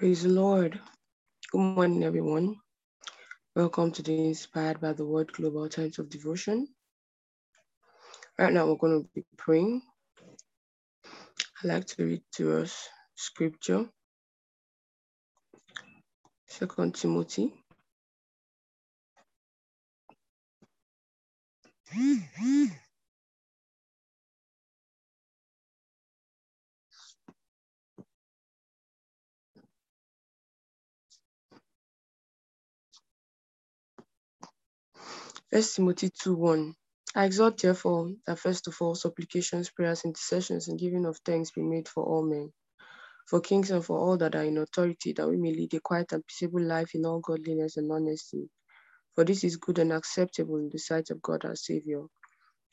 Praise the Lord. Good morning, everyone. Welcome to the Inspired by the Word Global Times of Devotion. Right now, we're going to be praying. I'd like to read to us scripture. Second Timothy. Mm-hmm. First Timothy 2 1. I exhort, therefore, that first of all, supplications, prayers, intercessions, and giving of thanks be made for all men, for kings and for all that are in authority, that we may lead a quiet and peaceable life in all godliness and honesty. For this is good and acceptable in the sight of God our Savior,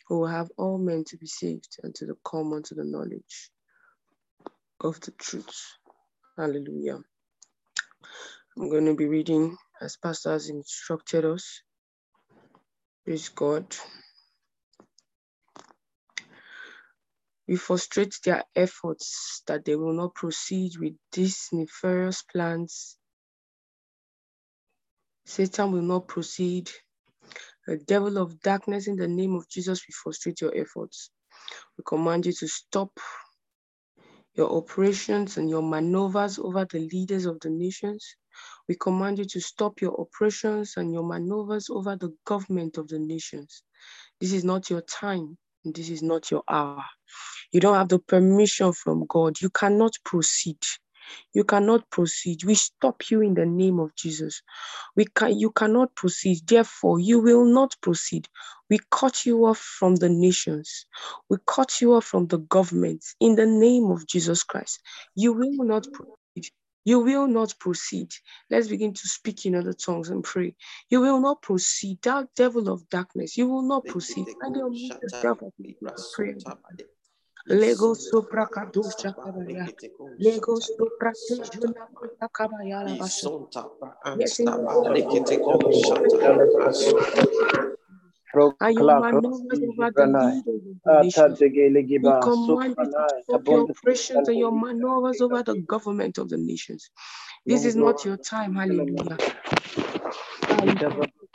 who will have all men to be saved and to the come unto the knowledge of the truth. Hallelujah. I'm going to be reading as pastors instructed us Praise God. We frustrate their efforts that they will not proceed with these nefarious plans. Satan will not proceed. The devil of darkness, in the name of Jesus, we frustrate your efforts. We command you to stop your operations and your maneuvers over the leaders of the nations. We command you to stop your operations and your maneuvers over the government of the nations. This is not your time, this is not your hour. You don't have the permission from God. You cannot proceed. You cannot proceed. We stop you in the name of Jesus. We can you cannot proceed. Therefore, you will not proceed. We cut you off from the nations. We cut you off from the government in the name of Jesus Christ. You will not proceed. You will not proceed. Let's begin to speak in other tongues and pray. You will not proceed. That devil of darkness, you will not proceed. Lego sopra kadusha kabaya. Lego sopra tejuna kabaya la basha. Yes, in and your maneuvers over the leaders of the nations. We command you to your operations and your maneuvers over the government of the nations. This is not your time. Hallelujah.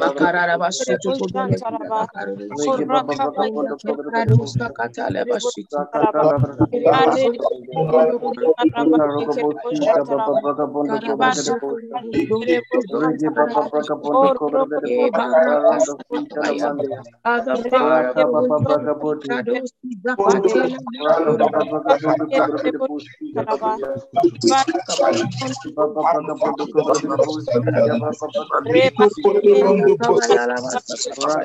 Makarara basutu kubele Radusa katale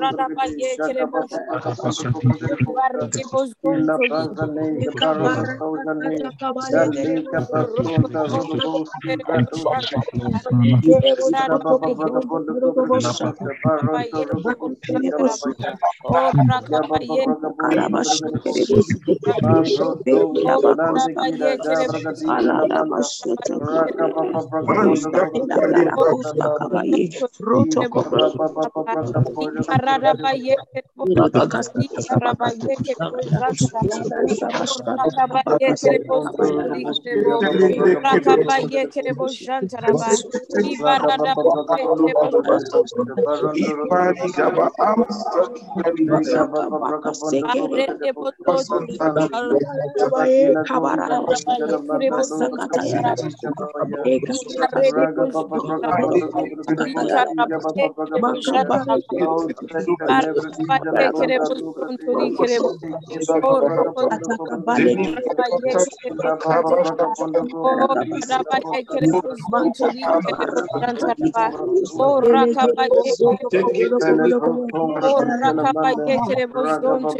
Karabaye kere boshanta, karabaye kere boshanta,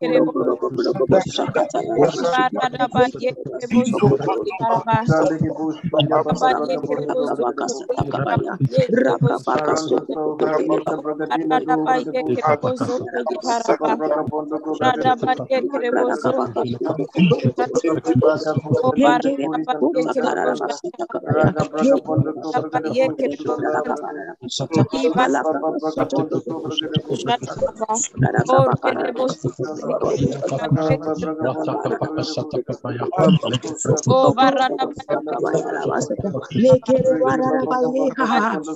kere Oh, Oh, Oh. Oh, Oh, Oh, Oh, barada baye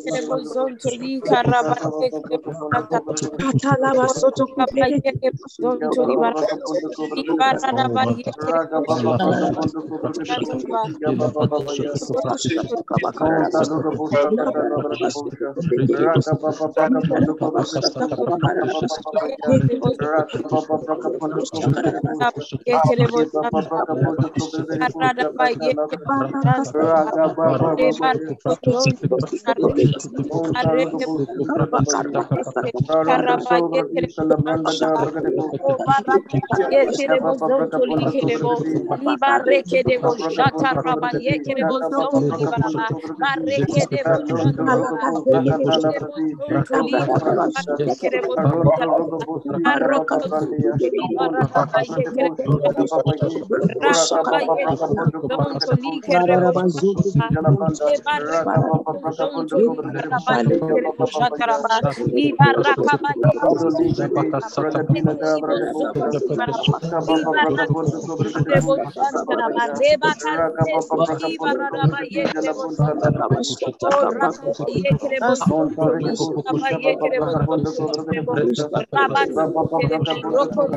kerebo zonto li karaba katala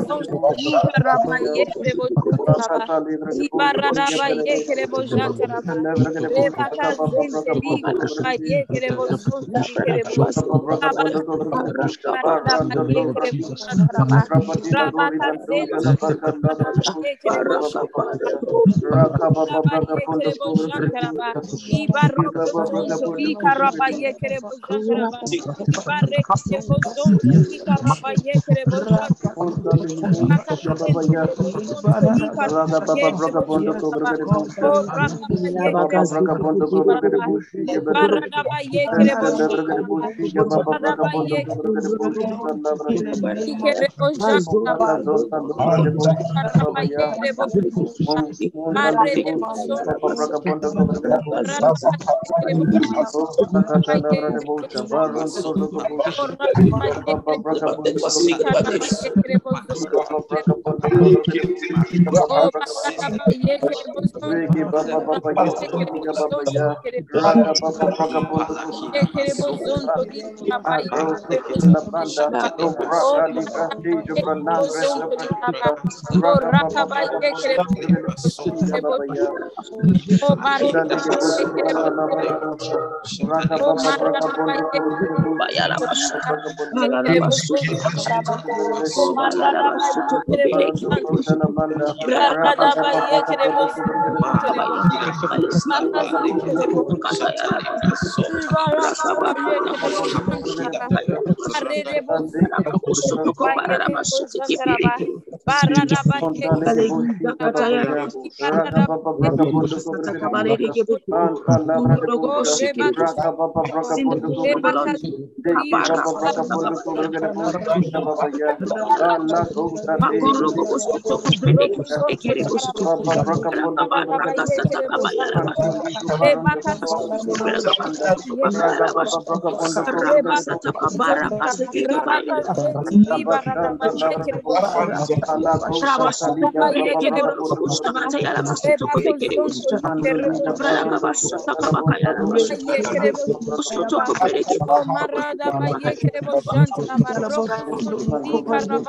Barra kubaye kerebo zonto li barada barada baye kerebo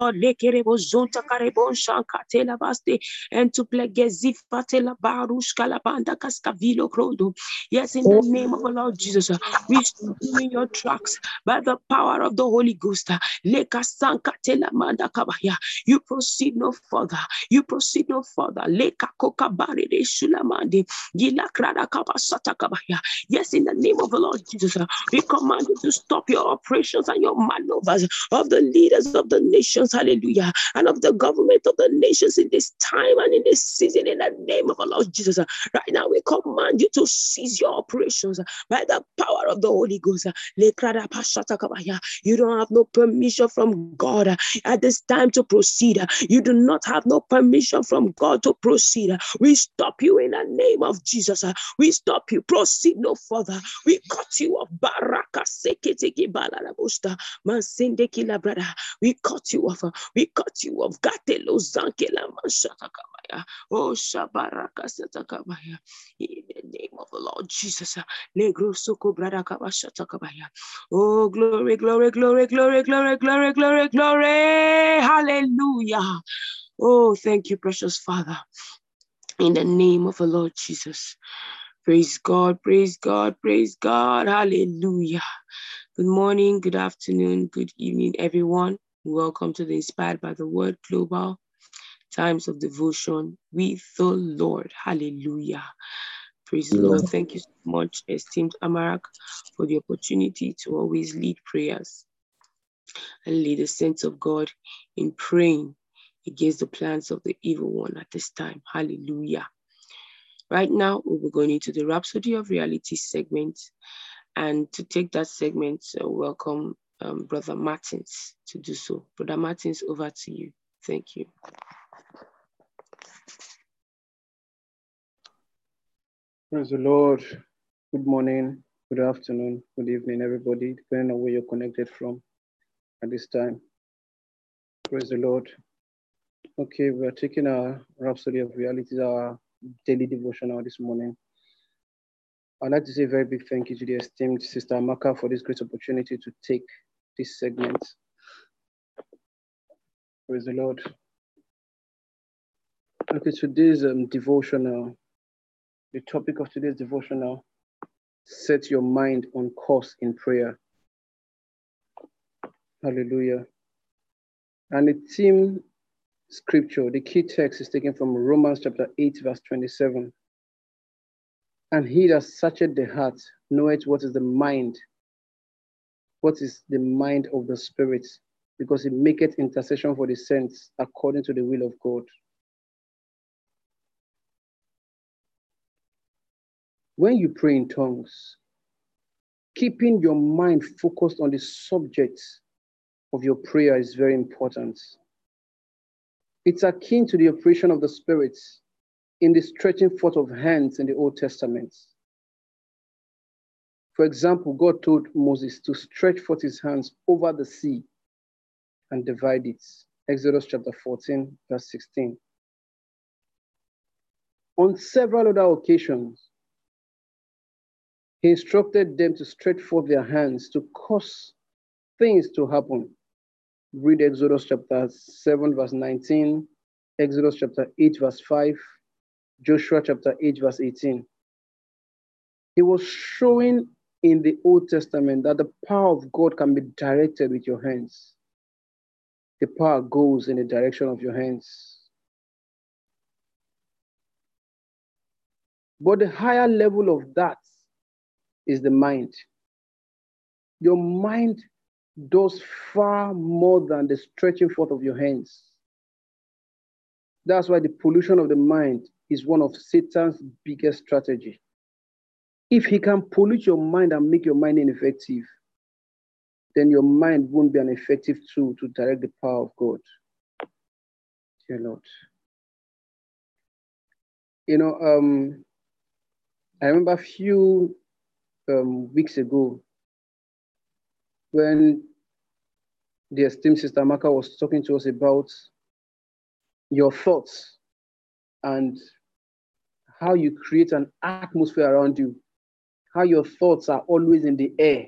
zonta karebon shankatela baste and to plegezifatela barushka labanda kaskavilo krodo. Yes, in the name of the Lord Jesus, we in your tracks by the power of the Holy Ghost. Lekasankatela manda kabaya. You proceed no further. You proceed no further. Leka koka baride shulamande. Gila krada kabasata kabaya. Yes, in the name of the Lord Jesus, we command you to stop your operations and your maneuvers of the leaders of the nations, hallelujah, and of the government of the nations in this time and in this season, in the name of the Lord Jesus. Right now, we command you to cease your operations by the power of the Holy Ghost. You don't have no permission from God at this time to proceed. You do not have no permission from God to proceed. We stop you in the name of Jesus. We stop you. Proceed no further. We cut you off. We cut you off. We cut you off. Gatelo zankela manshatakabaya. Oh shabaraka satakabaya. In the name of the Lord Jesus. Negro soko brother kabashatakabaya. Oh glory, glory, glory, glory, glory, glory, glory, glory. Hallelujah. Oh, thank you, precious Father. In the name of the Lord Jesus. Praise God, praise God, praise God. Hallelujah. Good morning, good afternoon, good evening, everyone. Welcome to the Inspired by the Word Global Times of Devotion with the Lord. Hallelujah. Praise the Lord. Thank you so much, esteemed Amaka, for the opportunity to always lead prayers and lead the saints of God in praying against the plans of the evil one at this time. Hallelujah. Right now, we're going into the Rhapsody of Reality segment. And to take that segment, uh, welcome um, Brother Martins to do so. Brother Martins, over to you. Thank you. Praise the Lord. Good morning, good afternoon, good evening, everybody, depending on where you're connected from at this time. Praise the Lord. Okay, we're taking our Rhapsody of Realities, our daily devotional this morning. I'd like to say a very big thank you to the esteemed Sister Amaka for this great opportunity to take this segment. Praise the Lord. Okay, today's um, devotional, the topic of today's devotional, set your mind on course in prayer. Hallelujah. And the theme scripture, the key text is taken from Romans chapter 8, verse 27. And he that searcheth the heart knoweth what is the mind, what is the mind of the Spirit, because he maketh intercession for the saints according to the will of God. When you pray in tongues, keeping your mind focused on the subject of your prayer is very important. It's akin to the operation of the Spirit in the stretching forth of hands in the Old Testament. For example, God told Moses to stretch forth his hands over the sea and divide it. Exodus chapter 14, verse 16. On several other occasions, he instructed them to stretch forth their hands to cause things to happen. read Exodus chapter 7, verse 19, Exodus chapter 8, verse 5, Joshua chapter 8, verse 18. He was showing in the Old Testament that the power of God can be directed with your hands. The power goes in the direction of your hands. But the higher level of that is the mind. Your mind does far more than the stretching forth of your hands. That's why the pollution of the mind is one of Satan's biggest strategy. If he can pollute your mind and make your mind ineffective, then your mind won't be an effective tool to direct the power of God. Dear Lord. You know, um, I remember a few um, weeks ago when the esteemed Sister Maka was talking to us about your thoughts and how you create an atmosphere around you, how your thoughts are always in the air.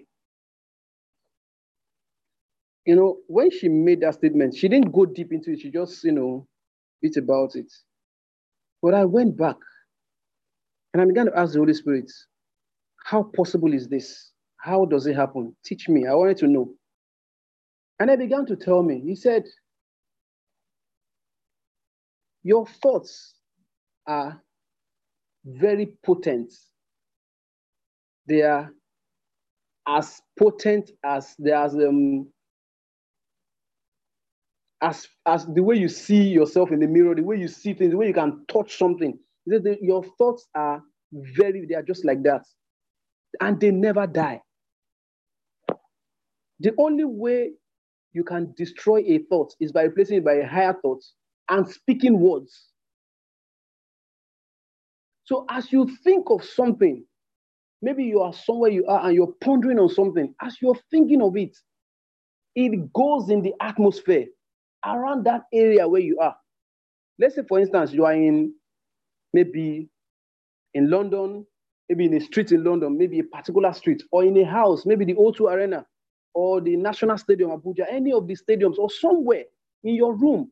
You know, when she made that statement, she didn't go deep into it. She just, you know, bit about it. But I went back and I began to ask the Holy Spirit, how possible is this? How does it happen? Teach me. I wanted to know. And I began to tell me, he said, Your thoughts are very potent. They are as potent as there's um as as the way you see yourself in the mirror, the way you see things, the way you can touch something. Your thoughts are very, they are just like that. And they never die. The only way you can destroy a thought is by replacing it by a higher thought and speaking words. So as you think of something, maybe you are somewhere you are and you're pondering on something, as you're thinking of it, it goes in the atmosphere around that area where you are. Let's say, for instance, you are in maybe in London, maybe in a street in London, maybe a particular street, or in a house, maybe the O2 Arena, or the National Stadium, Abuja, any of the stadiums, or somewhere in your room,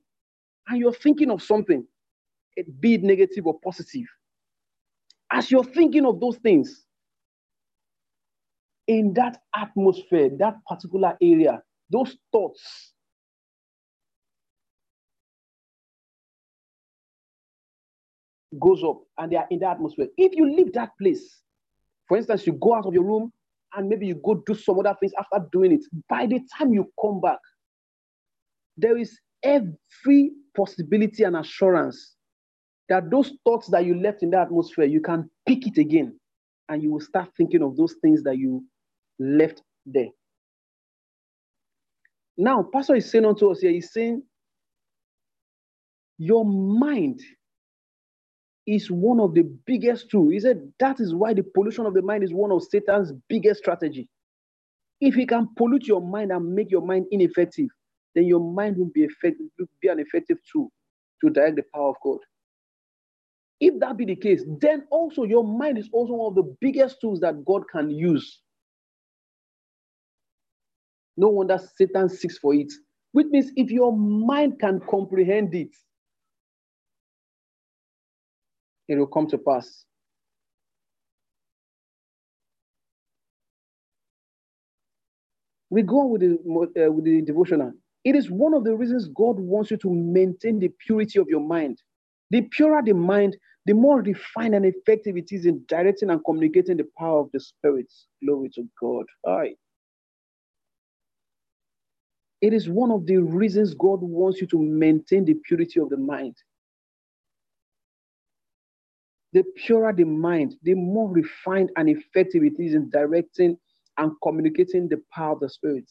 and you're thinking of something, eh, be it negative or positive. As you're thinking of those things, in that atmosphere, that particular area, those thoughts goes up and they are in the atmosphere. If you leave that place, for instance, you go out of your room and maybe you go do some other things after doing it, by the time you come back, there is every possibility and assurance that those thoughts that you left in the atmosphere, you can pick it again and you will start thinking of those things that you left there. Now, Pastor is saying unto us here, he's saying, Your mind is one of the biggest tools. He said that is why the pollution of the mind is one of Satan's biggest strategy. If he can pollute your mind and make your mind ineffective, then your mind will be effective, will be an effective tool to direct the power of God. If that be the case, then also your mind is also one of the biggest tools that God can use. No wonder Satan seeks for it. Which means if your mind can comprehend it, it will come to pass. We go on with the, uh, with the devotional. It is one of the reasons God wants you to maintain the purity of your mind. The purer the mind, the more refined and effective it is in directing and communicating the power of the Spirit. Glory to God. All right. It is one of the reasons God wants you to maintain the purity of the mind the purer the mind, the more refined and effective it is in directing and communicating the power of the Spirit.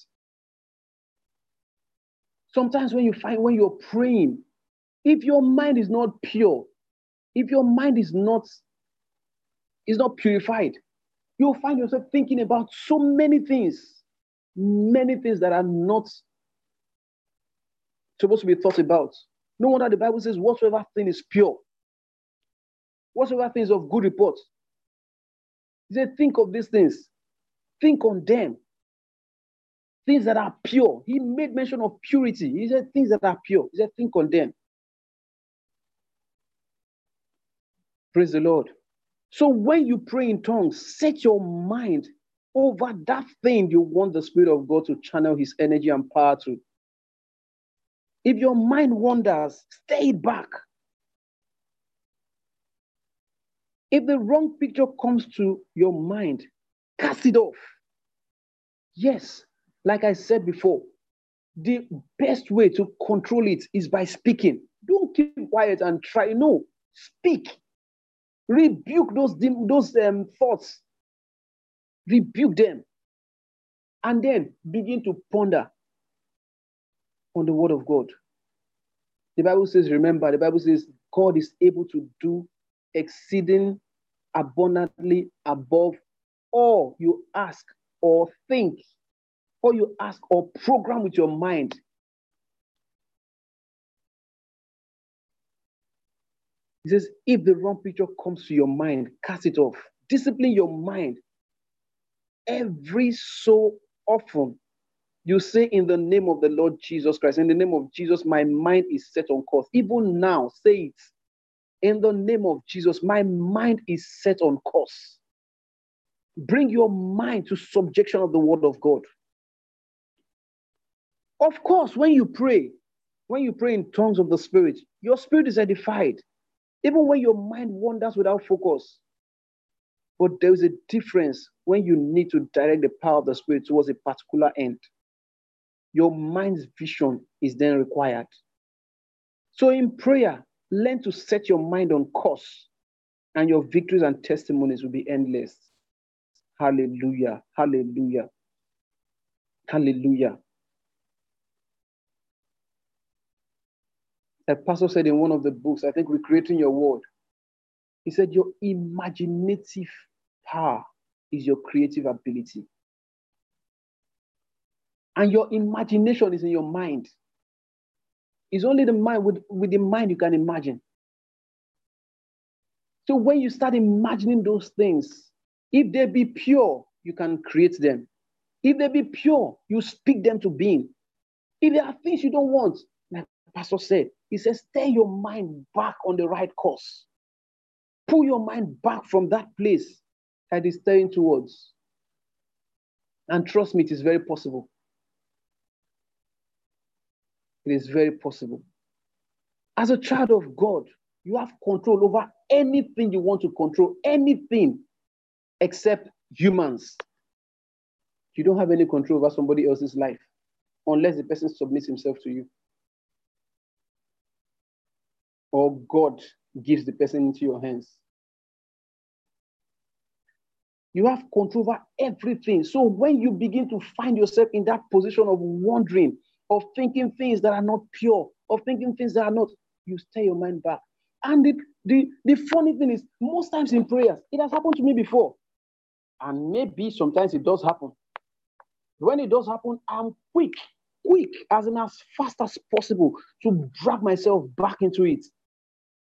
Sometimes when you find when you're praying, if your mind is not pure, if your mind is not is not purified, you'll find yourself thinking about so many things, many things that are not supposed to be thought about. No wonder the Bible says, whatsoever thing is pure, whatsoever things of good report. He said, think of these things, think on them. things that are pure. He made mention of purity. He said things that are pure. He said think on them. Praise the Lord. So when you pray in tongues, set your mind over that thing you want the Spirit of God to channel His energy and power to. If your mind wanders, stay it back. If the wrong picture comes to your mind, cast it off. Yes, like I said before, the best way to control it is by speaking. Don't keep quiet and try. No, speak. Rebuke those, those um, thoughts. Rebuke them. And then begin to ponder on the word of God. The Bible says, remember, the Bible says, God is able to do exceeding abundantly above all you ask or think, or you ask or program with your mind. He says, if the wrong picture comes to your mind, cast it off. Discipline your mind. Every so often, you say in the name of the Lord Jesus Christ, in the name of Jesus, my mind is set on course. Even now, say it. In the name of Jesus, my mind is set on course. Bring your mind to subjection of the word of God. Of course, when you pray, when you pray in tongues of the Spirit, your spirit is edified. Even when your mind wanders without focus. But there is a difference when you need to direct the power of the Spirit towards a particular end. Your mind's vision is then required. So in prayer, learn to set your mind on course, and your victories and testimonies will be endless. Hallelujah. Hallelujah. Hallelujah. A pastor said in one of the books, I think, Recreating Your World, he said, Your imaginative power is your creative ability. And your imagination is in your mind. It's only the mind, with, with the mind you can imagine. So when you start imagining those things, if they be pure, you can create them. If they be pure, you speak them to being. If there are things you don't want, like Pastor said, he says, stay your mind back on the right course. Pull your mind back from that place that is staying towards. And trust me, it is very possible. It is very possible. As a child of God, you have control over anything you want to control, anything except humans. You don't have any control over somebody else's life unless the person submits himself to you. Or God gives the person into your hands. You have control over everything. So when you begin to find yourself in that position of wandering, of thinking things that are not pure, of thinking things that are not, you stay your mind back. And the, the, the funny thing is, most times in prayers, it has happened to me before. And maybe sometimes it does happen. When it does happen, I'm quick, quick, as in as fast as possible to drag myself back into it.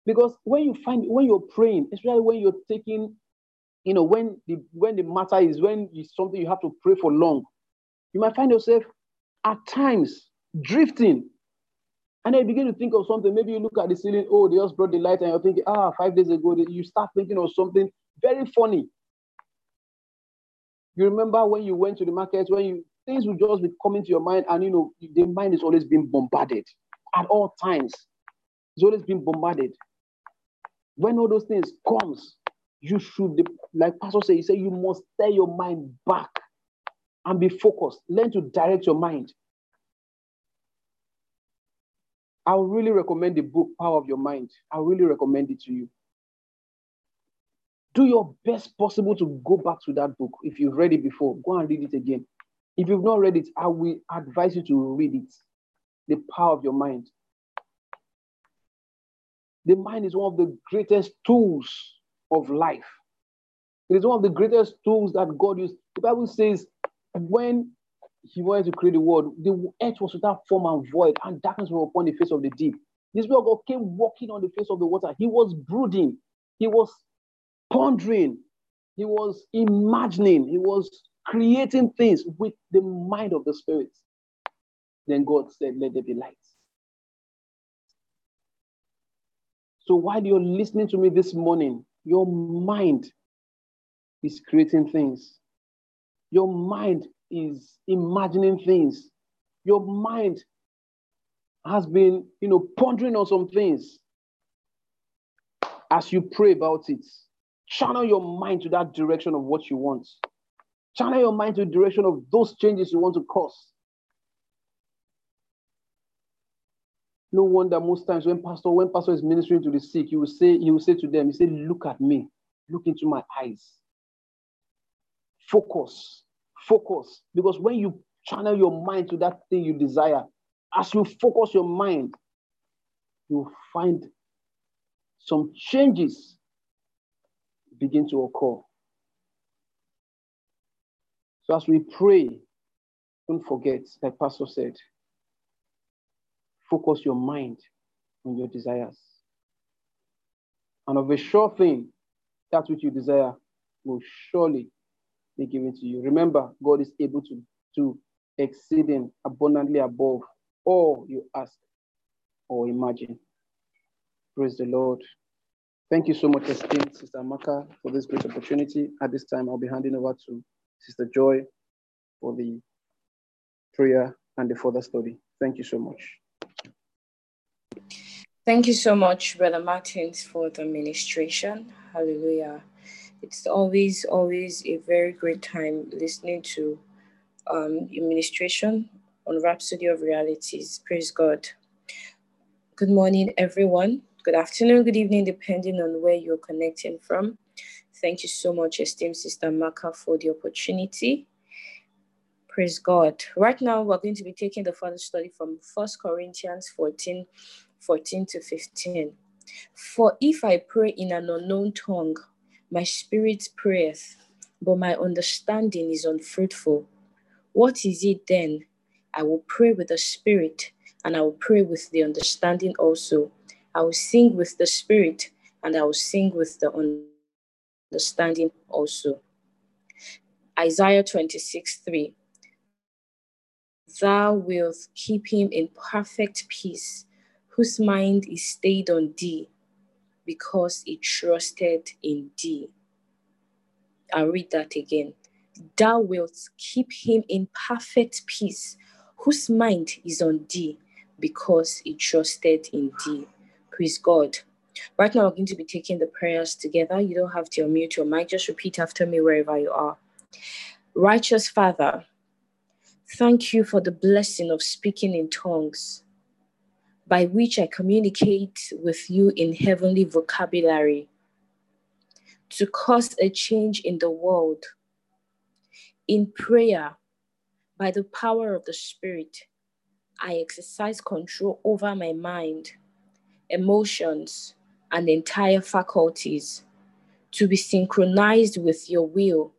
Because when you find when you're praying, especially when you're taking, you know, when the when the matter is when it's something you have to pray for long, you might find yourself at times drifting. And then you begin to think of something. Maybe you look at the ceiling, oh, they just brought the light, and you're thinking, ah, five days ago, you start thinking of something very funny. You remember when you went to the market, when you things will just be coming to your mind, and you know, the mind is always being bombarded at all times. It's always being bombarded. When all those things comes, you should, like Pastor said, he said, you must stay your mind back and be focused. Learn to direct your mind. I would really recommend the book Power of Your Mind. I really recommend it to you. Do your best possible to go back to that book. If you've read it before, go and read it again. If you've not read it, I will advise you to read it. The Power of Your Mind. The mind is one of the greatest tools of life. It is one of the greatest tools that God used. The Bible says, when he wanted to create the world, the earth was without form and void, and darkness was upon the face of the deep. This Spirit God came walking on the face of the water. He was brooding, he was pondering, he was imagining, he was creating things with the mind of the Spirit. Then God said, Let there be light. So while you're listening to me this morning, your mind is creating things. Your mind is imagining things. Your mind has been, you know, pondering on some things. As you pray about it, channel your mind to that direction of what you want. Channel your mind to the direction of those changes you want to cause. No wonder most times when pastor, when pastor is ministering to the sick, he will say, he will say to them, he say, look at me, look into my eyes. Focus, focus. Because when you channel your mind to that thing you desire, as you focus your mind, you'll find some changes begin to occur. So as we pray, don't forget, like Pastor said, focus your mind on your desires. And of a sure thing, that which you desire will surely be given to you. Remember, God is able to do exceeding abundantly above all you ask or imagine. Praise the Lord. Thank you so much, esteemed Sister Maka, for this great opportunity. At this time, I'll be handing over to Sister Joy for the prayer and the further study. Thank you so much. Thank you so much, Brother Martins, for the ministration. Hallelujah. It's always, always a very great time listening to um, administration on Rhapsody of Realities. Praise God. Good morning, everyone. Good afternoon, good evening, depending on where you're connecting from. Thank you so much, esteemed Sister Maka, for the opportunity. Praise God. Right now, we're going to be taking the further study from First Corinthians 14 14 to 15. For if I pray in an unknown tongue, my spirit prayeth, but my understanding is unfruitful. What is it then? I will pray with the spirit, and I will pray with the understanding also. I will sing with the spirit, and I will sing with the understanding also. Isaiah 26 3. Thou wilt keep him in perfect peace whose mind is stayed on thee because he trusted in thee. I'll read that again. Thou wilt keep him in perfect peace, whose mind is on thee because he trusted in thee. Praise God. Right now, we're going to be taking the prayers together. You don't have to unmute your mic, just repeat after me wherever you are. Righteous Father, thank you for the blessing of speaking in tongues by which I communicate with you in heavenly vocabulary to cause a change in the world. In prayer, by the power of the Spirit, I exercise control over my mind, emotions, and entire faculties to be synchronized with your will,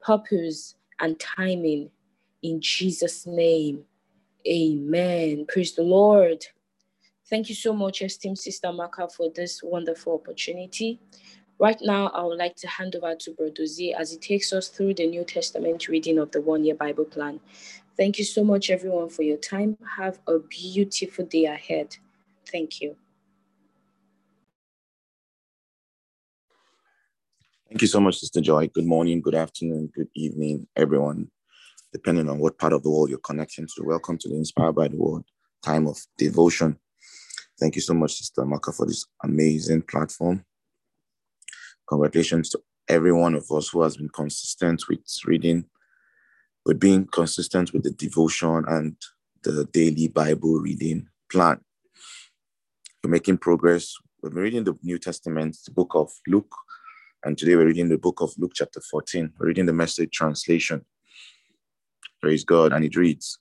purpose, and timing. In Jesus' name. Amen. Praise the Lord. Thank you so much, esteemed Sister Maka, for this wonderful opportunity. Right now, I would like to hand over to Z as he takes us through the New Testament reading of the one year Bible plan. Thank you so much, everyone, for your time. Have a beautiful day ahead. Thank you. Thank you so much, Sister Joy. Good morning, good afternoon, good evening, everyone depending on what part of the world you're connecting to. Welcome to the Inspired by the Word time of devotion. Thank you so much, Sister Maka, for this amazing platform. Congratulations to every one of us who has been consistent with reading, with being consistent with the devotion and the daily Bible reading plan. We're making progress. We've been reading the New Testament, the book of Luke, and today we're reading the book of Luke, chapter 14. We're reading the message translation. Praise God. And it reads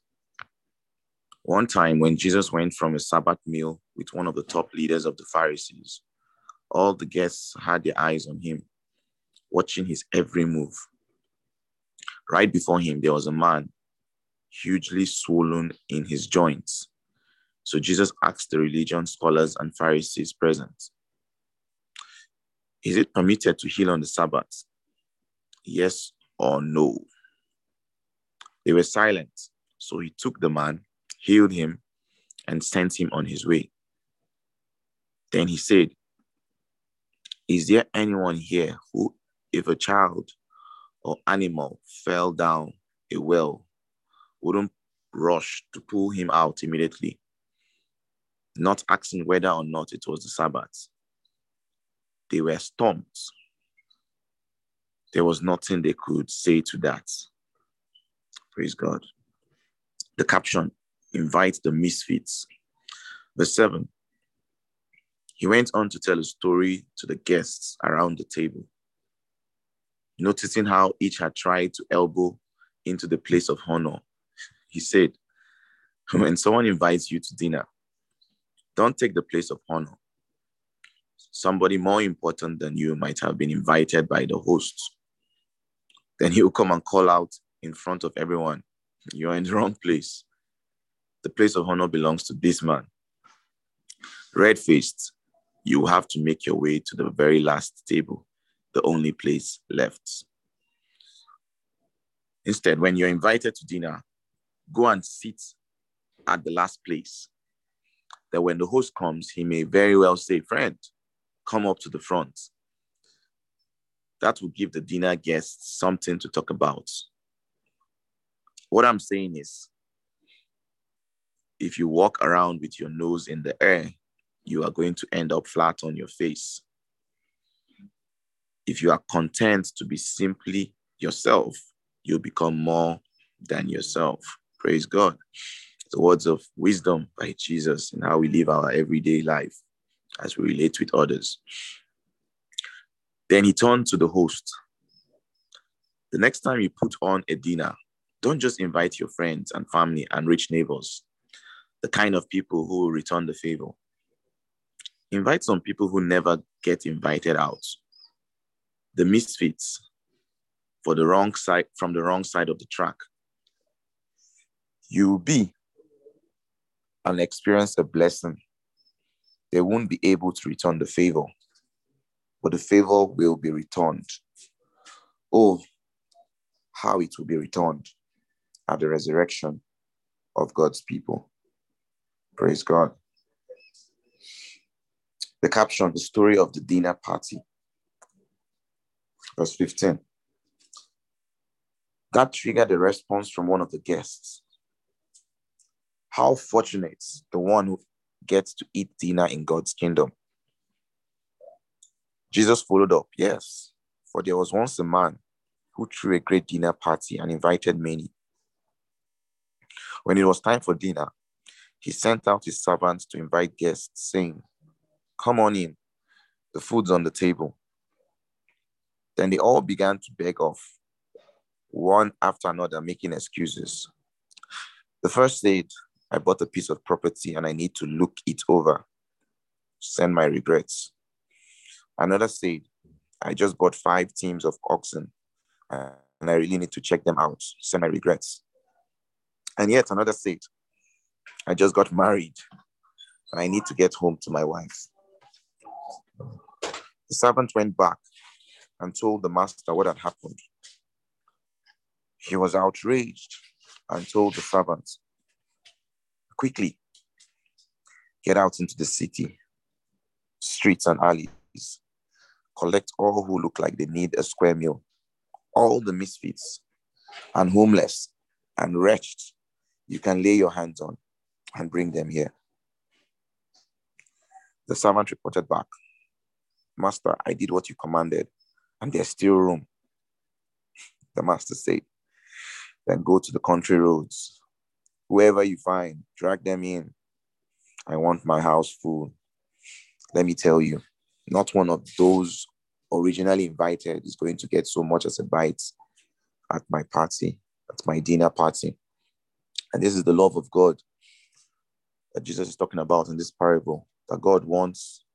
One time when Jesus went from a Sabbath meal with one of the top leaders of the Pharisees, all the guests had their eyes on him, watching his every move. Right before him, there was a man hugely swollen in his joints. So Jesus asked the religion scholars and Pharisees present, Is it permitted to heal on the Sabbath? Yes or no? They were silent. So he took the man, healed him, and sent him on his way. Then he said, Is there anyone here who, if a child or animal fell down a well, wouldn't rush to pull him out immediately, not asking whether or not it was the Sabbath? They were stumped. There was nothing they could say to that. Praise God. The caption invites the misfits. Verse 7 He went on to tell a story to the guests around the table, noticing how each had tried to elbow into the place of honor. He said, When someone invites you to dinner, don't take the place of honor. Somebody more important than you might have been invited by the host. Then he will come and call out in front of everyone, You're in the wrong place. The place of honor belongs to this man. Red faced, you have to make your way to the very last table, the only place left. Instead, when you're invited to dinner, go and sit at the last place. That when the host comes, he may very well say, Friend, come up to the front. That will give the dinner guests something to talk about. What I'm saying is, if you walk around with your nose in the air, you are going to end up flat on your face. If you are content to be simply yourself, you'll become more than yourself. Praise God. The words of wisdom by Jesus and how we live our everyday life as we relate with others. Then he turned to the host. The next time you put on a dinner, don't just invite your friends and family and rich neighbors, the kind of people who will return the favor. Invite some people who never get invited out. The misfits for the wrong side from the wrong side of the track. You will be and experience a blessing. They won't be able to return the favor, but the favor will be returned. Oh, how it will be returned at the resurrection of God's people. Praise God. The caption, the story of the dinner party. Verse 15. That triggered a response from one of the guests. How fortunate the one who gets to eat dinner in God's kingdom. Jesus followed up, yes, for there was once a man who threw a great dinner party and invited many. When it was time for dinner, he sent out his servants to invite guests, saying, Come on in, the food's on the table. Then they all began to beg off, one after another, making excuses. The first said, I bought a piece of property and I need to look it over. Send my regrets. Another said, I just bought five teams of oxen and I really need to check them out. Send my regrets. And yet another said, I just got married and I need to get home to my wife. The servant went back and told the master what had happened. He was outraged and told the servant, Quickly, get out into the city, streets and alleys. Collect all who look like they need a square meal, all the misfits and homeless and wretched you can lay your hands on and bring them here. The servant reported back, Master, I did what you commanded, and there's still room. The master said, Then go to the country roads. Whoever you find, drag them in. I want my house full. Let me tell you, not one of those originally invited is going to get so much as a bite at my party, at my dinner party. And this is the love of God that Jesus is talking about in this parable that God wants.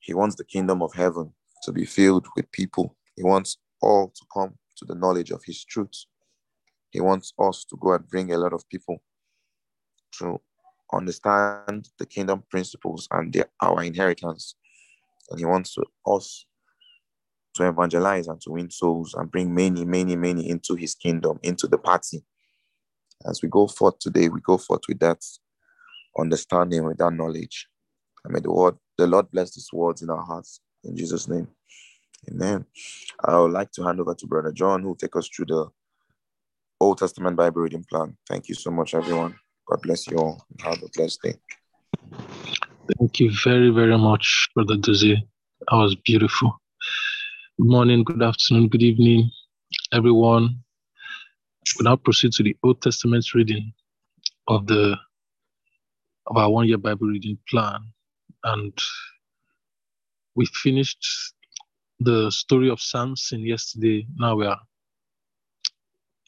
He wants the kingdom of heaven to be filled with people. He wants all to come to the knowledge of his truth. He wants us to go and bring a lot of people to understand the kingdom principles and the, our inheritance. And he wants to, us to evangelize and to win souls and bring many, many, many into his kingdom, into the party. As we go forth today, we go forth with that understanding, with that knowledge. And may the word, the Lord bless these words in our hearts. In Jesus' name. Amen. I would like to hand over to Brother John, who will take us through the Old Testament Bible reading plan. Thank you so much, everyone. God bless you all. Have a blessed day. Thank you very, very much, Brother Dozie. That was beautiful. Good morning, good afternoon, good evening, everyone. We now proceed to the Old Testament reading of the of our one-year Bible reading plan, and we finished the story of Samson yesterday. Now we are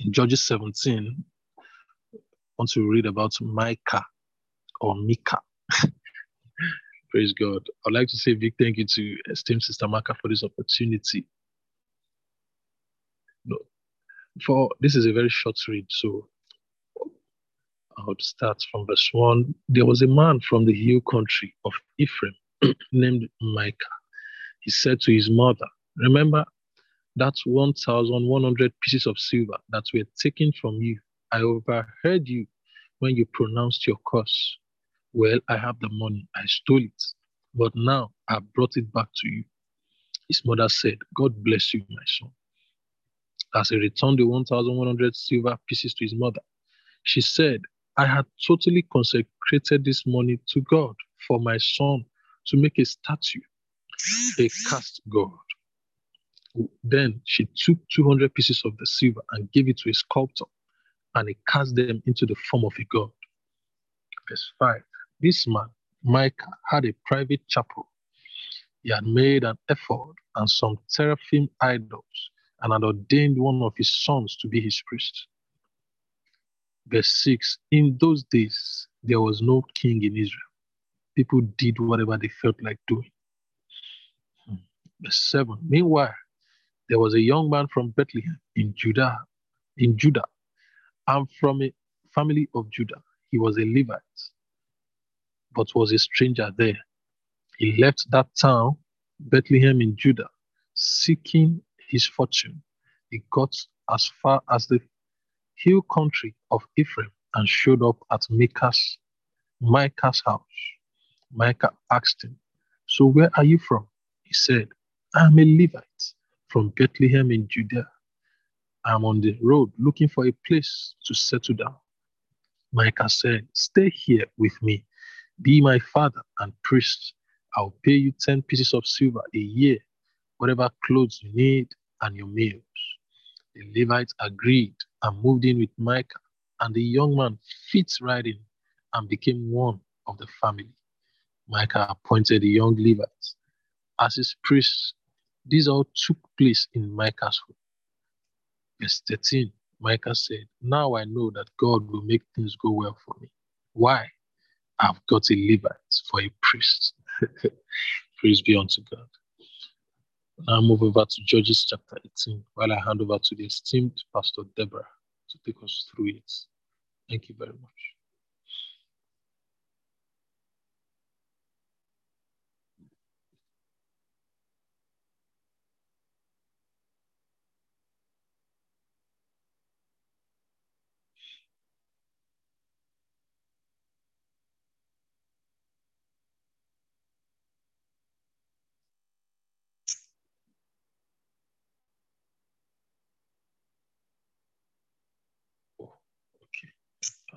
in Judges 17. I want to read about Micah or Micah. Praise God. I'd like to say a big thank you to esteemed Sister Amaka for this opportunity. No, for this is a very short read, so I would start from verse one. There was a man from the hill country of Ephraim named Micah. He said to his mother, Remember that 1,100 pieces of silver that were taken from you. I overheard you when you pronounced your curse. Well, I have the money. I stole it. But now I brought it back to you. His mother said, God bless you, my son. As he returned the 1,100 silver pieces to his mother, she said, I had totally consecrated this money to God for my son to make a statue, a cast god. Then she took 200 pieces of the silver and gave it to a sculptor, and he cast them into the form of a god. Verse 5 This man, Micah, had a private chapel. He had made an ephod and some teraphim idols, and had ordained one of his sons to be his priest. Verse 6 In those days, there was no king in Israel. People did whatever they felt like doing. Hmm. Verse 7 Meanwhile, there was a young man from Bethlehem in Judah, in Judah, and from a family of Judah. He was a Levite, but was a stranger there. He left that town, Bethlehem in Judah, seeking his fortune. He got as far as the hill country of Ephraim and showed up at Micah's, Micah's house. Micah asked him, So where are you from? He said, I'm a Levite from Bethlehem in Judea. I'm on the road looking for a place to settle down. Micah said, Stay here with me. Be my father and priest. I'll pay you 10 pieces of silver a year, whatever clothes you need, and your meals. The Levites agreed and moved in with Micah, and the young man fit right in and became one of the family. Micah appointed the young Levites as his priests these all took place in Micah's home. Verse 13, Micah said, Now I know that God will make things go well for me. Why? I've got a Levite for a priest. Praise be unto God. Now move over to Judges chapter 18 while I hand over to the esteemed Pastor Deborah to take us through it. Thank you very much.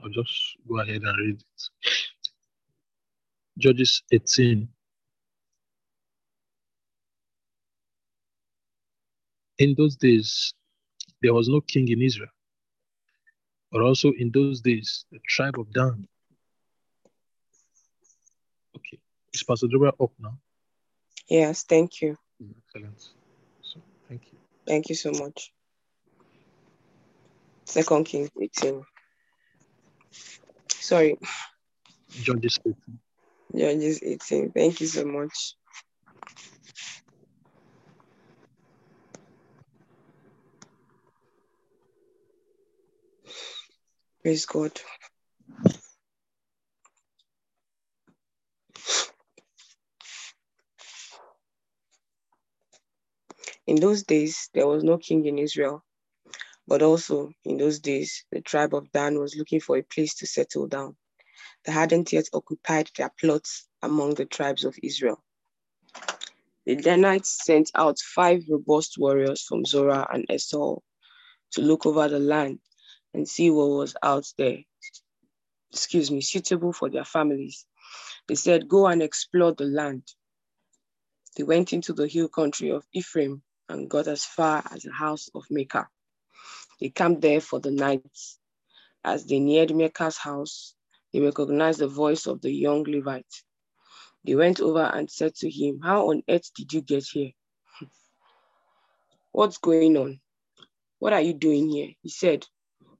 I'll just go ahead and read it. Judges 18. In those days, there was no king in Israel, but also in those days, the tribe of Dan. Okay, is Pastor Deborah up now? Yes, thank you. Mm, excellent. So, thank you. Thank you so much. Second Kings 18. Sorry, Judges 18. Judges 18. Thank you so much. Praise God. In In those days, there was no king in Israel, but also in those days, the tribe of Dan was looking for a place to settle down. They hadn't yet occupied their plots among the tribes of Israel. The Danites sent out five robust warriors from Zorah and Eshtaol to look over the land and see what was out there, excuse me, suitable for their families. They said, Go and explore the land. They went into the hill country of Ephraim and got as far as the house of Micah. They camped there for the night. As they neared Micah's house, they recognized the voice of the young Levite. They went over and said to him, How on earth did you get here? What's going on? What are you doing here? He said,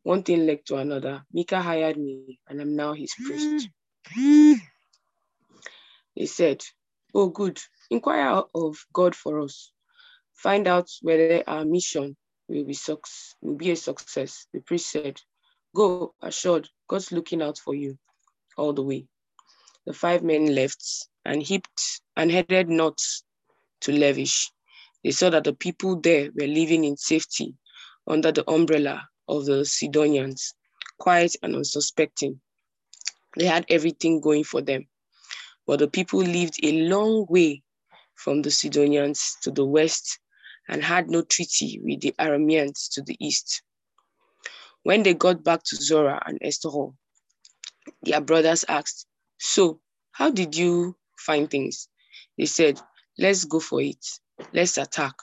One thing led to another. Micah hired me, and I'm now his priest. They said, Oh, good. Inquire of God for us. Find out whether our mission will be, will be a success. The priest said, Go, assured, God's looking out for you all the way. The five men left and heaped and headed north to Levish. They saw that the people there were living in safety under the umbrella of the Sidonians, quiet and unsuspecting. They had everything going for them. But the people lived a long way from the Sidonians to the west and had no treaty with the Arameans to the east. When they got back to Zorah and Eshtaol, their brothers asked, So, how did you find things? They said, Let's go for it. Let's attack.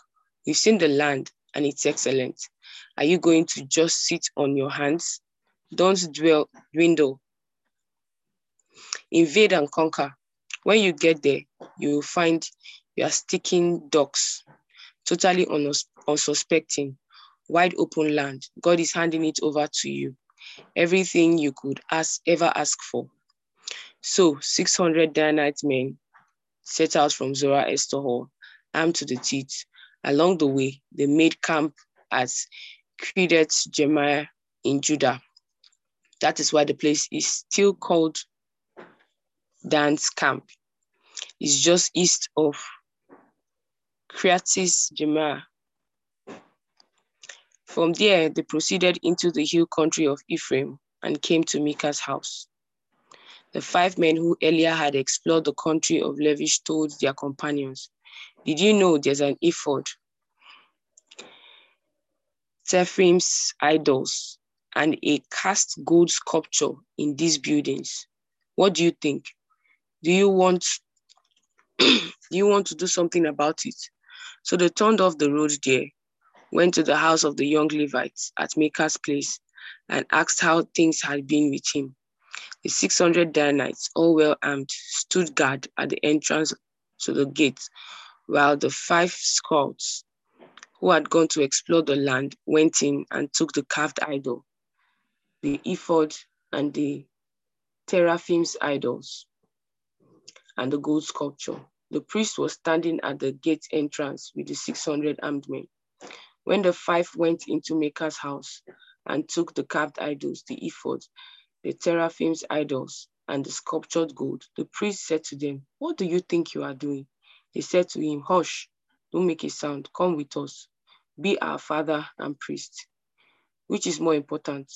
We've seen the land and it's excellent. Are you going to just sit on your hands? Don't dwell, dwindle. Invade and conquer. When you get there, you will find you are sticking ducks, totally unsus- unsuspecting, wide open land. God is handing it over to you. Everything you could ask, ever ask for. So 600 Danite men set out from Zorah Eshtaol, armed to the teeth. Along the way, they made camp at Kiriath Jearim in Judah. That is why the place is still called Dan's camp. It's just east of Kiriath Jearim. From there, they proceeded into the hill country of Ephraim and came to Micah's house. The five men who earlier had explored the country of Levish told their companions, Did you know there's an ephod, teraphim's idols, and a cast gold sculpture in these buildings? What do you think? Do you want do you want to do something about it? So they turned off the road there, went to the house of the young Levites at Micah's place, and asked how things had been with him. The 600 Danites, all well armed, stood guard at the entrance to the gate, while the five scouts who had gone to explore the land went in and took the carved idol, the ephod, and the teraphim's idols, and the gold sculpture. The priest was standing at the gate entrance with the 600 armed men. When the five went into Micah's house and took the carved idols, the ephod, the teraphim's idols, and the sculptured gold, the priest said to them, What do you think you are doing? They said to him, Hush, don't make a sound, come with us. Be our father and priest. Which is more important?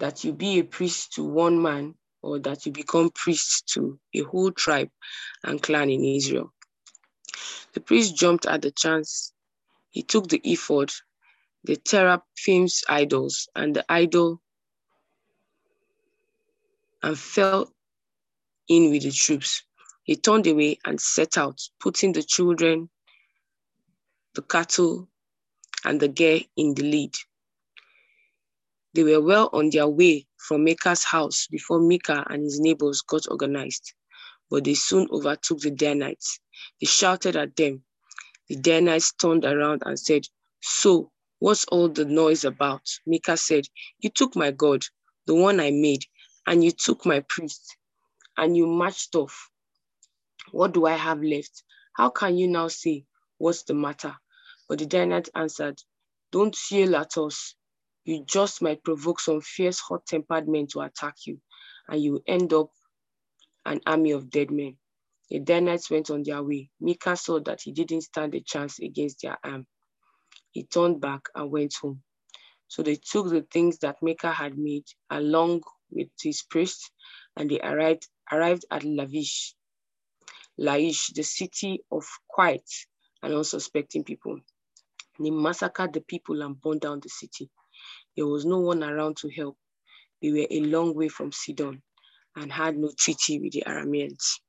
That you be a priest to one man or that you become priest to a whole tribe and clan in Israel. The priest jumped at the chance. He took the ephod, the teraphim's idols, and the idol and fell in with the troops. He turned away and set out, putting the children, the cattle, and the gear in the lead. They were well on their way from Micah's house before Micah and his neighbors got organized, but they soon overtook the Danites. They shouted at them. The Danites turned around and said, So, what's all the noise about? Micah said, You took my God, the one I made, and you took my priest, and you marched off. What do I have left? How can you now say, What's the matter? But the Danites answered, Don't yell at us. You just might provoke some fierce, hot tempered men to attack you, and you end up an army of dead men. The Danites went on their way. Micah saw that he didn't stand a chance against their arm. He turned back and went home. So they took the things that Micah had made along with his priests, and they arrived, arrived at Lavish, Laish, the city of quiet and unsuspecting people. They massacred the people and burned down the city. There was no one around to help. They were a long way from Sidon and had no treaty with the Arameans.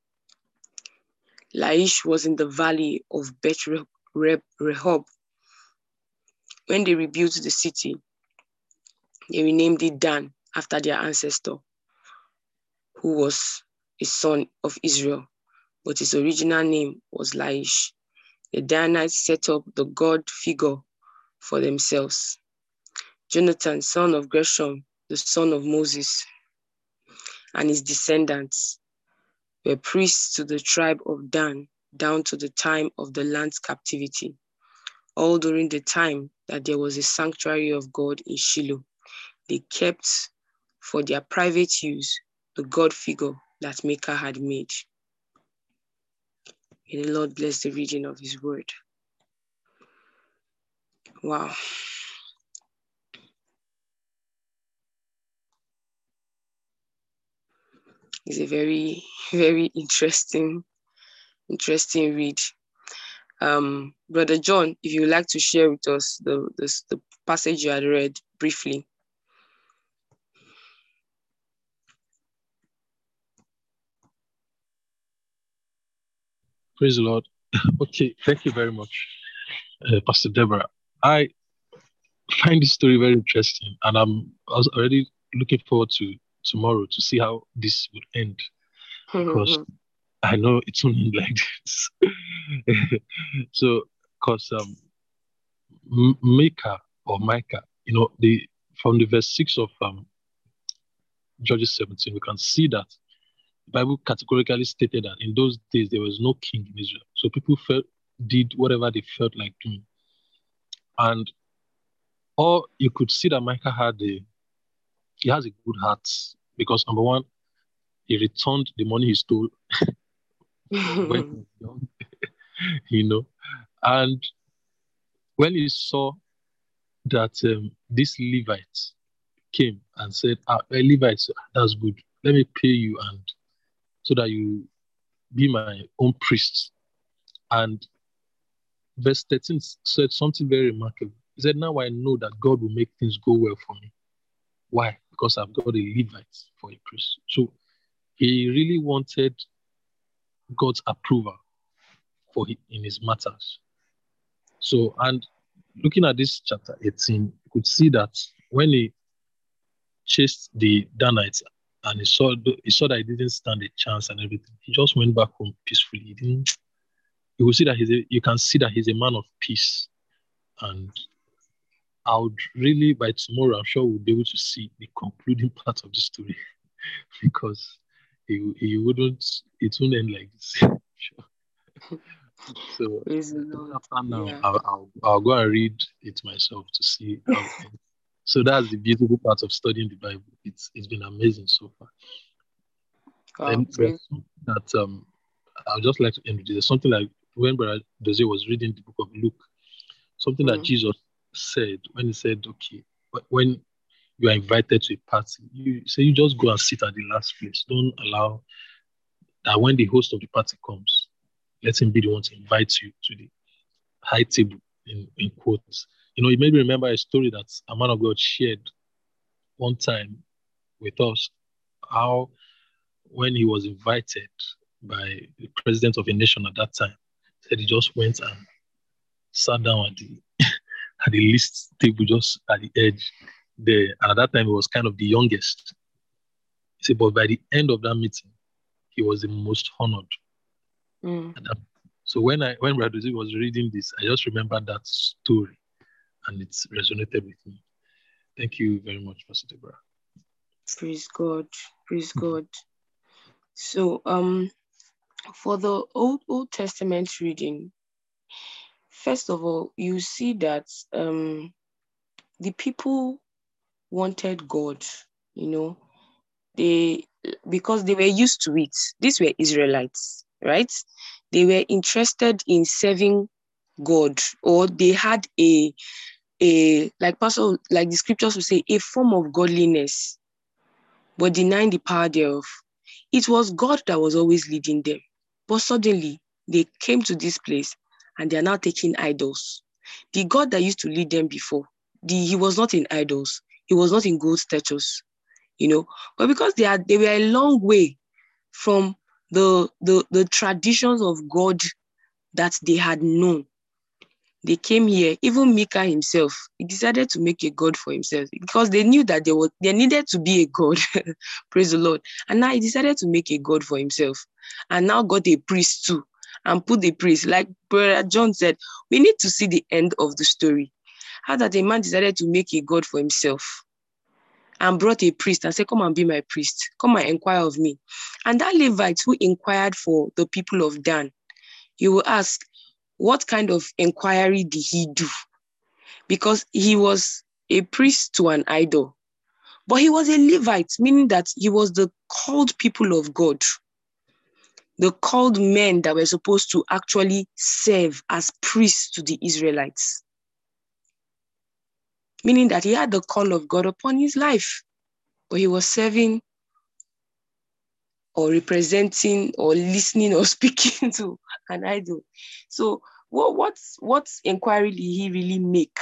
Laish was in the valley of Beth Rehob. When they rebuilt the city, they renamed it Dan after their ancestor, who was a son of Israel, but his original name was Laish. The Danites set up the god figure for themselves. Jonathan, son of Gershom, the son of Moses, and his descendants were priests to the tribe of Dan down to the time of the land's captivity, all during the time that there was a sanctuary of God in Shiloh. They kept for their private use the God figure that Micah had made. May the Lord bless the reading of his word. Wow. It's a very, very interesting, interesting read. Um, Brother John, if you would like to share with us the, the, the passage you had read briefly. Praise the Lord. Okay, thank you very much, uh, Pastor Deborah. I find this story very interesting, and I'm already looking forward to tomorrow to see how this would end because I know it won't end like this. so, because um, Micah or Micah, you know, the from the verse six of um, Judges 17, we can see that the Bible categorically stated that in those days there was no king in Israel. So people felt did whatever they felt like doing. And or you could see that Micah had a he has a good heart because number one, he returned the money he stole when young, you know, and when he saw that um, this Levite came and said, ah, Levites, that's good. Let me pay you and so that you be my own priest. And verse 13 said something very remarkable. He said, Now I know that God will make things go well for me. Why? Because I've got a Levite for a priest. So he really wanted God's approval for him in his matters. So, and looking at this chapter 18, you could see that when he chased the Danites and he saw he saw that he didn't stand a chance and everything, he just went back home peacefully. He didn't. You will see that he's a, you can see that he's a man of peace, and I would really, by tomorrow, I'm sure we'll be able to see the concluding part of the story because it, he wouldn't, it won't end like this. sure. So after now, yeah. I'll, I'll, I'll, go and read it myself to see how it So that's the beautiful part of studying the Bible. It's it's been amazing so far. Oh, and that um, I would just like to end with this. Something like when Brother Dozie was reading the book of Luke, something mm. that Jesus said when he said, okay, but when you are invited to a party, you say you just go and sit at the last place. Don't allow that when the host of the party comes, let him be the one to invite you to the high table in, in quotes. You know, made me remember a story that a man of God shared one time with us, how when he was invited by the president of a nation at that time, said he just went and sat down at the at the least table just at the edge there. And at that time, he was kind of the youngest. He said, but by the end of that meeting, he was the most honored. Mm. So when I when Radozi was reading this, I just remembered that story, and it resonated with me. Thank you very much, Pastor Deborah. Praise God. Praise God. So um for the Old Old Testament reading, first of all, you see that um, the people wanted God, you know, they because they were used to it. These were Israelites. right? They were interested in serving God, or they had a a like pastor like the scriptures would say a form of godliness, but denying the power thereof. It was God that was always leading them, but suddenly they came to this place and they are now taking idols. The God that used to lead them before, the, he was not in idols, he was not in gold statues, you know. But because they are they were a long way from the the, the traditions of God that they had known. They came here, even Micah himself, he decided to make a God for himself because they knew that there was there needed to be a God. Praise the Lord. And now he decided to make a God for himself. And now got a priest too and put the priest. Like Brother John said, we need to see the end of the story. How that a man decided to make a God for himself and brought a priest and said, Come and be my priest. Come and inquire of me. And that Levite who inquired for the people of Dan, you will ask, What kind of inquiry did he do? Because he was a priest to an idol. But he was a Levite, meaning that he was the called people of God the called men that were supposed to actually serve as priests to the Israelites. Meaning that he had the call of God upon his life, but he was serving or representing or listening or speaking to an idol. So what what what inquiry did he really make?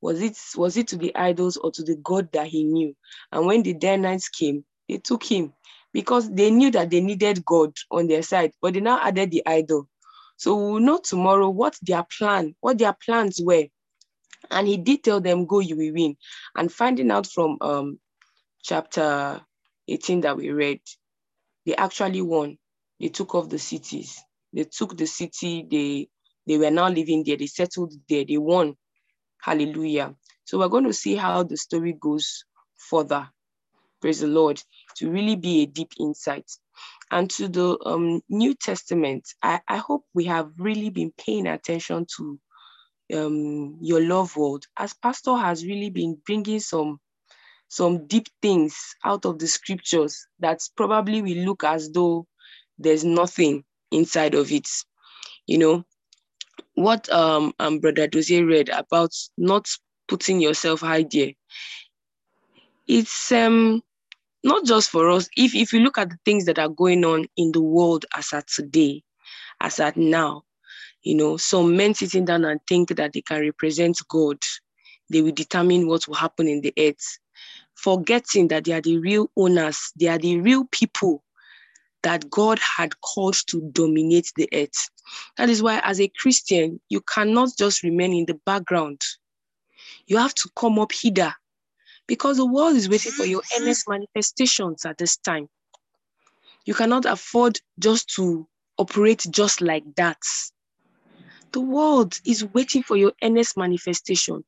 Was it was it to the idols or to the God that he knew? And when the Danites came, they took him because they knew that they needed God on their side, but they now added the idol. So we will know tomorrow what their plan, what their plans were. And he did tell them, go, you will win. And finding out from um, chapter 18 that we read, they actually won. They took off the cities. They took the city. They, they were now living there. They settled there. They won. Hallelujah. So we're going to see how the story goes further. Praise the Lord to really be a deep insight. And to the um, New Testament, I, I hope we have really been paying attention to um, your LoveWorld, as Pastor has really been bringing some some deep things out of the scriptures that probably will look as though there's nothing inside of it. You know, what um, um Brother Dozie read about not putting yourself high there. It's um not just for us, if, if you look at the things that are going on in the world as at today, as at now, you know, some men sitting down and think that they can represent God, they will determine what will happen in the earth, forgetting that they are the real owners, they are the real people that God had called to dominate the earth. That is why, as a Christian, you cannot just remain in the background. You have to come up hither because the world is waiting for your mm-hmm. earnest manifestations at this time. You cannot afford just to operate just like that. The world is waiting for your earnest manifestation.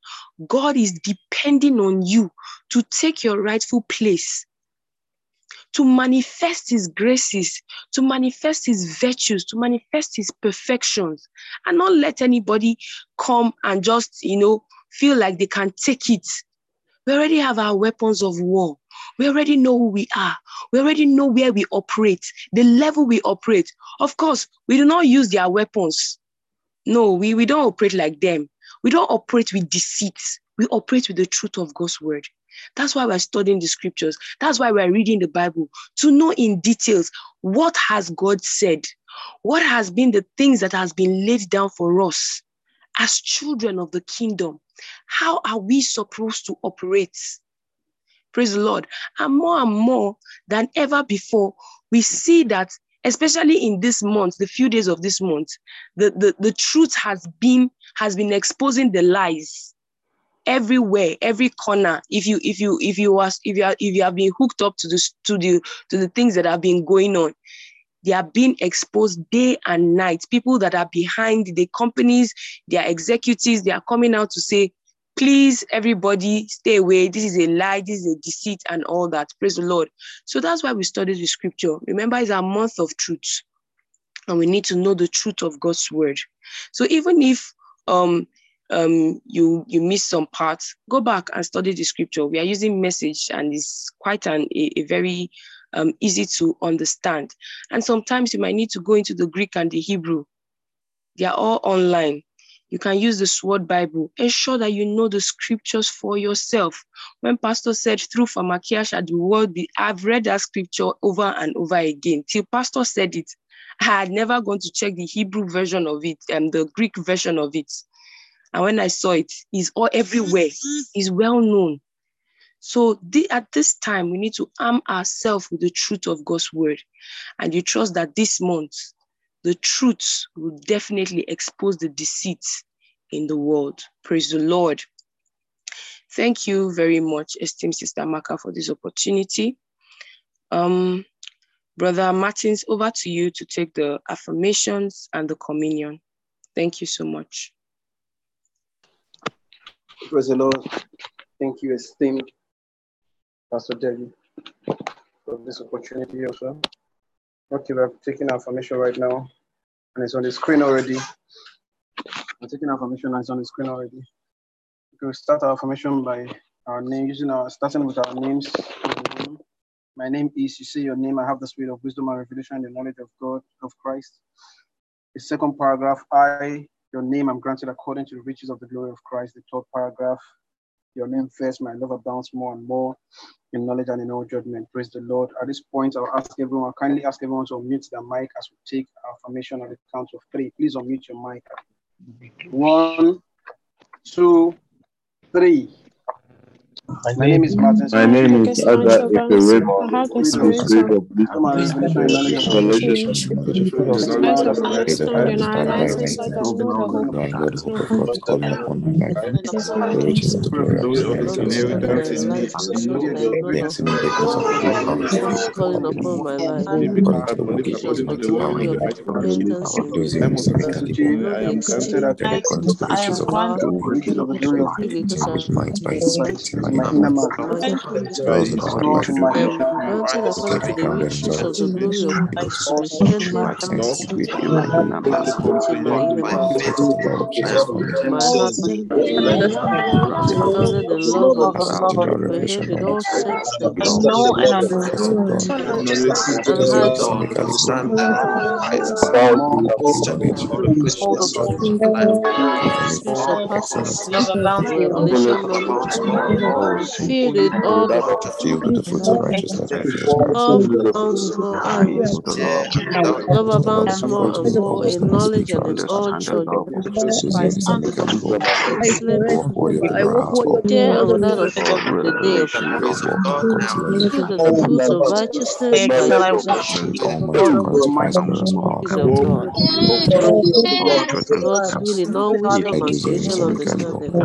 God is depending on you to take your rightful place, to manifest His graces, to manifest His virtues, to manifest His perfections, and not let anybody come and just, you know, feel like they can take it we already have our weapons of war. We already know who we are. We already know where we operate, the level we operate. Of course, we do not use their weapons. No, we, we don't operate like them. We don't operate with deceit. We operate with the truth of God's word. That's why we're studying the scriptures. That's why we're reading the Bible to know in details what has God said, what has been the things that has been laid down for us as children of the kingdom. How are we supposed to operate? Praise the Lord. And more and more than ever before, we see that, especially in this month, the few days of this month, the, the, the truth has been has been exposing the lies everywhere, every corner. If you if you if you was if you are if you have been hooked up to the to the to the things that have been going on, they are being exposed day and night. People that are behind the companies, their executives, they are coming out to say, please, everybody, stay away. This is a lie, this is a deceit, and all that. Praise the Lord. So that's why we study the scripture. Remember, it's a month of truth. And we need to know the truth of God's word. So even if um um, you you miss some parts, go back and study the scripture. We are using message, and it's quite an a, a very um, easy to understand. And sometimes you might need to go into the Greek and the Hebrew. They are all online. You can use the Sword Bible. Ensure that you know the scriptures for yourself. When Pastor said, through pharmakeia shall the world be, I've read that scripture over and over again. Till Pastor said it, I had never gone to check the Hebrew version of it and um, the Greek version of it. And when I saw it, it's all everywhere. It's well known. So the, at this time, we need to arm ourselves with the truth of God's word. And you trust that this month, the truth will definitely expose the deceit in the world. Praise the Lord. Thank you very much, esteemed Sister Amaka, for this opportunity. Um, Brother Martins, over to you to take the affirmations and the communion. Thank you so much. Praise the Lord. Thank you, esteemed Pastor Debbie, for this opportunity also. Okay, we're taking affirmation right now, and it's on the screen already. We're taking affirmation and it's on the screen already. We will start our affirmation by our name, using our starting with our names. My name is, you say your name, I have the spirit of wisdom and revelation and the knowledge of God, of Christ. The second paragraph, I, your name, I'm granted according to the riches of the glory of Christ. The third paragraph, your name first, my love abounds more and more in knowledge and in all judgment. Praise the Lord. At this point, I'll ask everyone, kindly ask everyone to unmute their mic as we take our affirmation on the count of three. Please unmute your mic. One, two, three. My name is Martin. My name is Ada Efered. The spirit of wisdom I my inner man. Dwells in our life. Every ground and knowledge. Also, my sense with you. My Founded in love of God, behave in all sense the know and understand and hide revelation knowledge filled with all the fruits of righteousness. Love abounds more and love abounds more and more in knowledge and in all judgment. Excellent Dear and without offense in the day of evil. Filled with the fruits of righteousness by of God. God's will in all wisdom and spiritual understanding.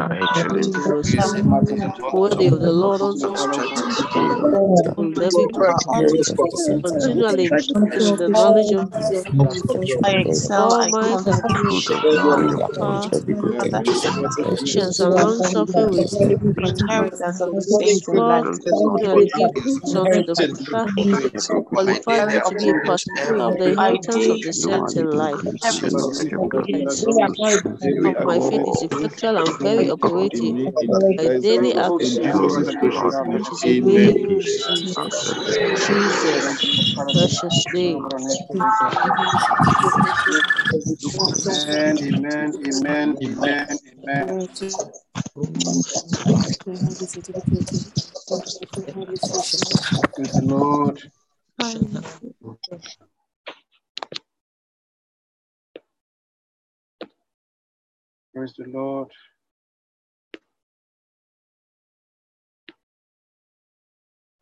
Worthy of the Lord unto and every continually in the knowledge of all minds and patience and long suffering with God continually give unto the qualified to be a particular of the inheritance of the saints in life. Of my faith is effectual and very operative. My daily action, which is in me, Jesus. Jesus, precious name. Amen, amen, amen, amen, amen. Praise the Lord. Praise the Lord.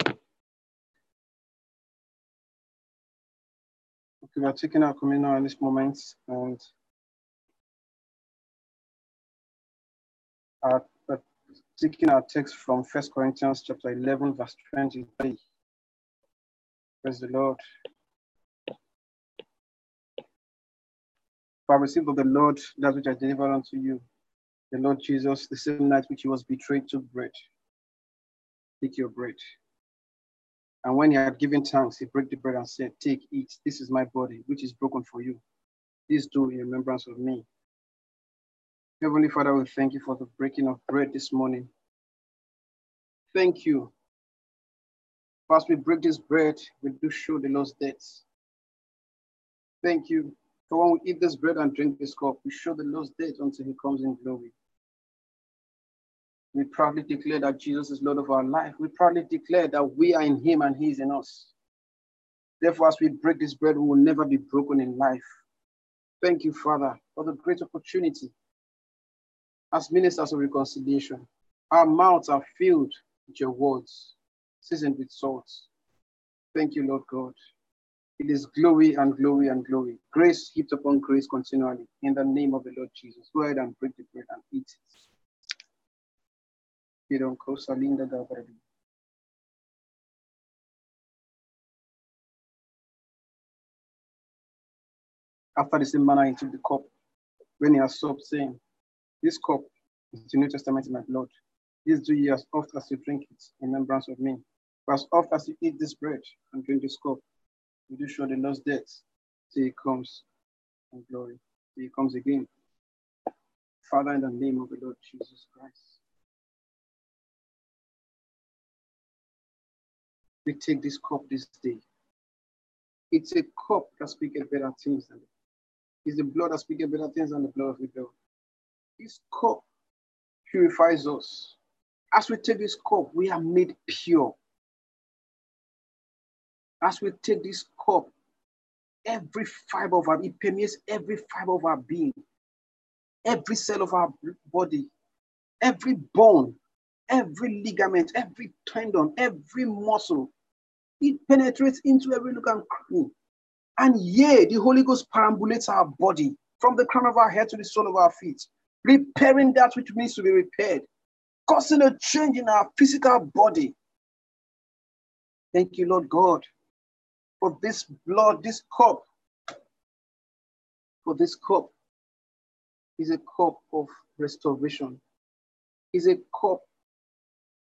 Okay, we are taking our communion in this moment and our, uh, taking our text from First Corinthians chapter 11, verse 23. Praise the Lord. For I received of the Lord that which I delivered unto you. The Lord Jesus, the same night which he was betrayed, took bread. Take your bread. And when he had given thanks, he broke the bread and said, Take, eat. This is my body, which is broken for you. This do in remembrance of me. Heavenly Father, we thank you for the breaking of bread this morning. Thank you As we break this bread, we do show the Lord's death. Thank you. For when we eat this bread and drink this cup, we show the Lord's death until he comes in glory. We proudly declare that Jesus is Lord of our life. We proudly declare that we are in him and he is in us. Therefore, as we break this bread, we will never be broken in life. Thank you, Father, for the great opportunity as ministers of reconciliation. Our mouths are filled with your words, seasoned with salt. Thank you, Lord God. It is glory and glory and glory. Grace heaped upon grace continually. In the name of the Lord Jesus. Go ahead and break the bread and eat it. After the same manner, he took the cup when he had supped, saying, This cup is the New Testament in my blood. This do ye as oft as you drink it in remembrance of me. For as oft as you eat this bread and drink this cup, you do show the Lord's death till he comes in glory, till he comes again. Father, in the name of the Lord Jesus Christ, we take this cup this day. It's a cup that speaks better things than it's the blood that speaks better things than the blood of the Abel. This cup purifies us. As we take this cup, we are made pure. As we take this cup, every fiber of our, it permeates every fiber of our being, every cell of our body, every bone, every ligament, every tendon, every muscle. It penetrates into every look and cranny. And yea, the Holy Ghost perambulates our body from the crown of our head to the sole of our feet, repairing that which needs to be repaired, causing a change in our physical body. Thank you, Lord God, for this blood, this cup. For this cup is a cup of restoration, is a cup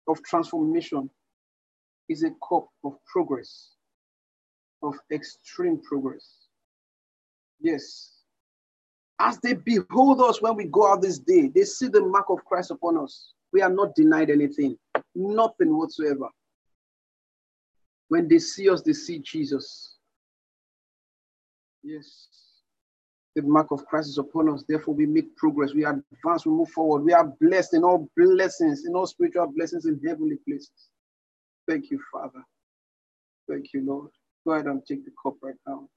of transformation, is a cup of progress of extreme progress. Yes. As they behold us when we go out this day, they see the mark of Christ upon us. We are not denied anything, nothing whatsoever. When they see us, they see Jesus. Yes. The mark of Christ is upon us. Therefore, we make progress. We advance. We move forward. We are blessed in all blessings, in all spiritual blessings in heavenly places. Thank you, Father. Thank you, Lord. Go ahead and take the cup right now.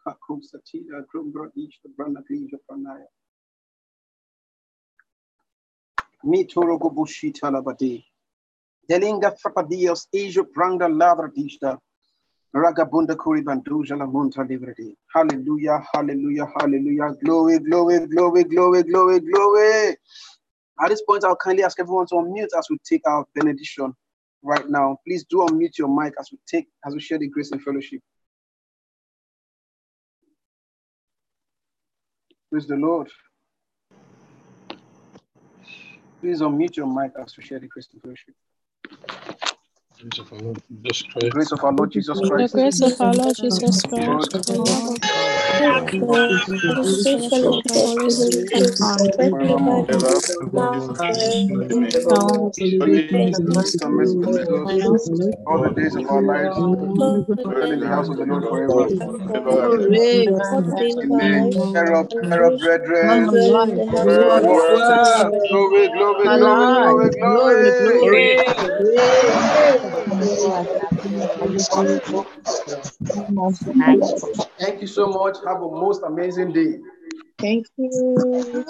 Ragabunda kuribanduja la monta livredi. Hallelujah, hallelujah, hallelujah. Glory, glory, glory, glory, glory, glory. At this point, I'll kindly ask everyone to unmute as we take our benediction right now. Please do unmute your mic as we take, as we share the grace and fellowship. Praise the Lord. Please unmute your mic as we share the Christian fellowship. Grace of our Lord Jesus Christ. Grace of our Lord Jesus The grace of our Lord Jesus Christ, the love of God, the sweet fellowship of the Holy Spirit, Goodness and mercy follow us all the days of our lives. Dwell in the house of the Lord forever. Amen. Cheer up, cheer up, brethren. Well, glory, glory, glory, glory, glory. Thank you so much. Have a most amazing day. Thank you.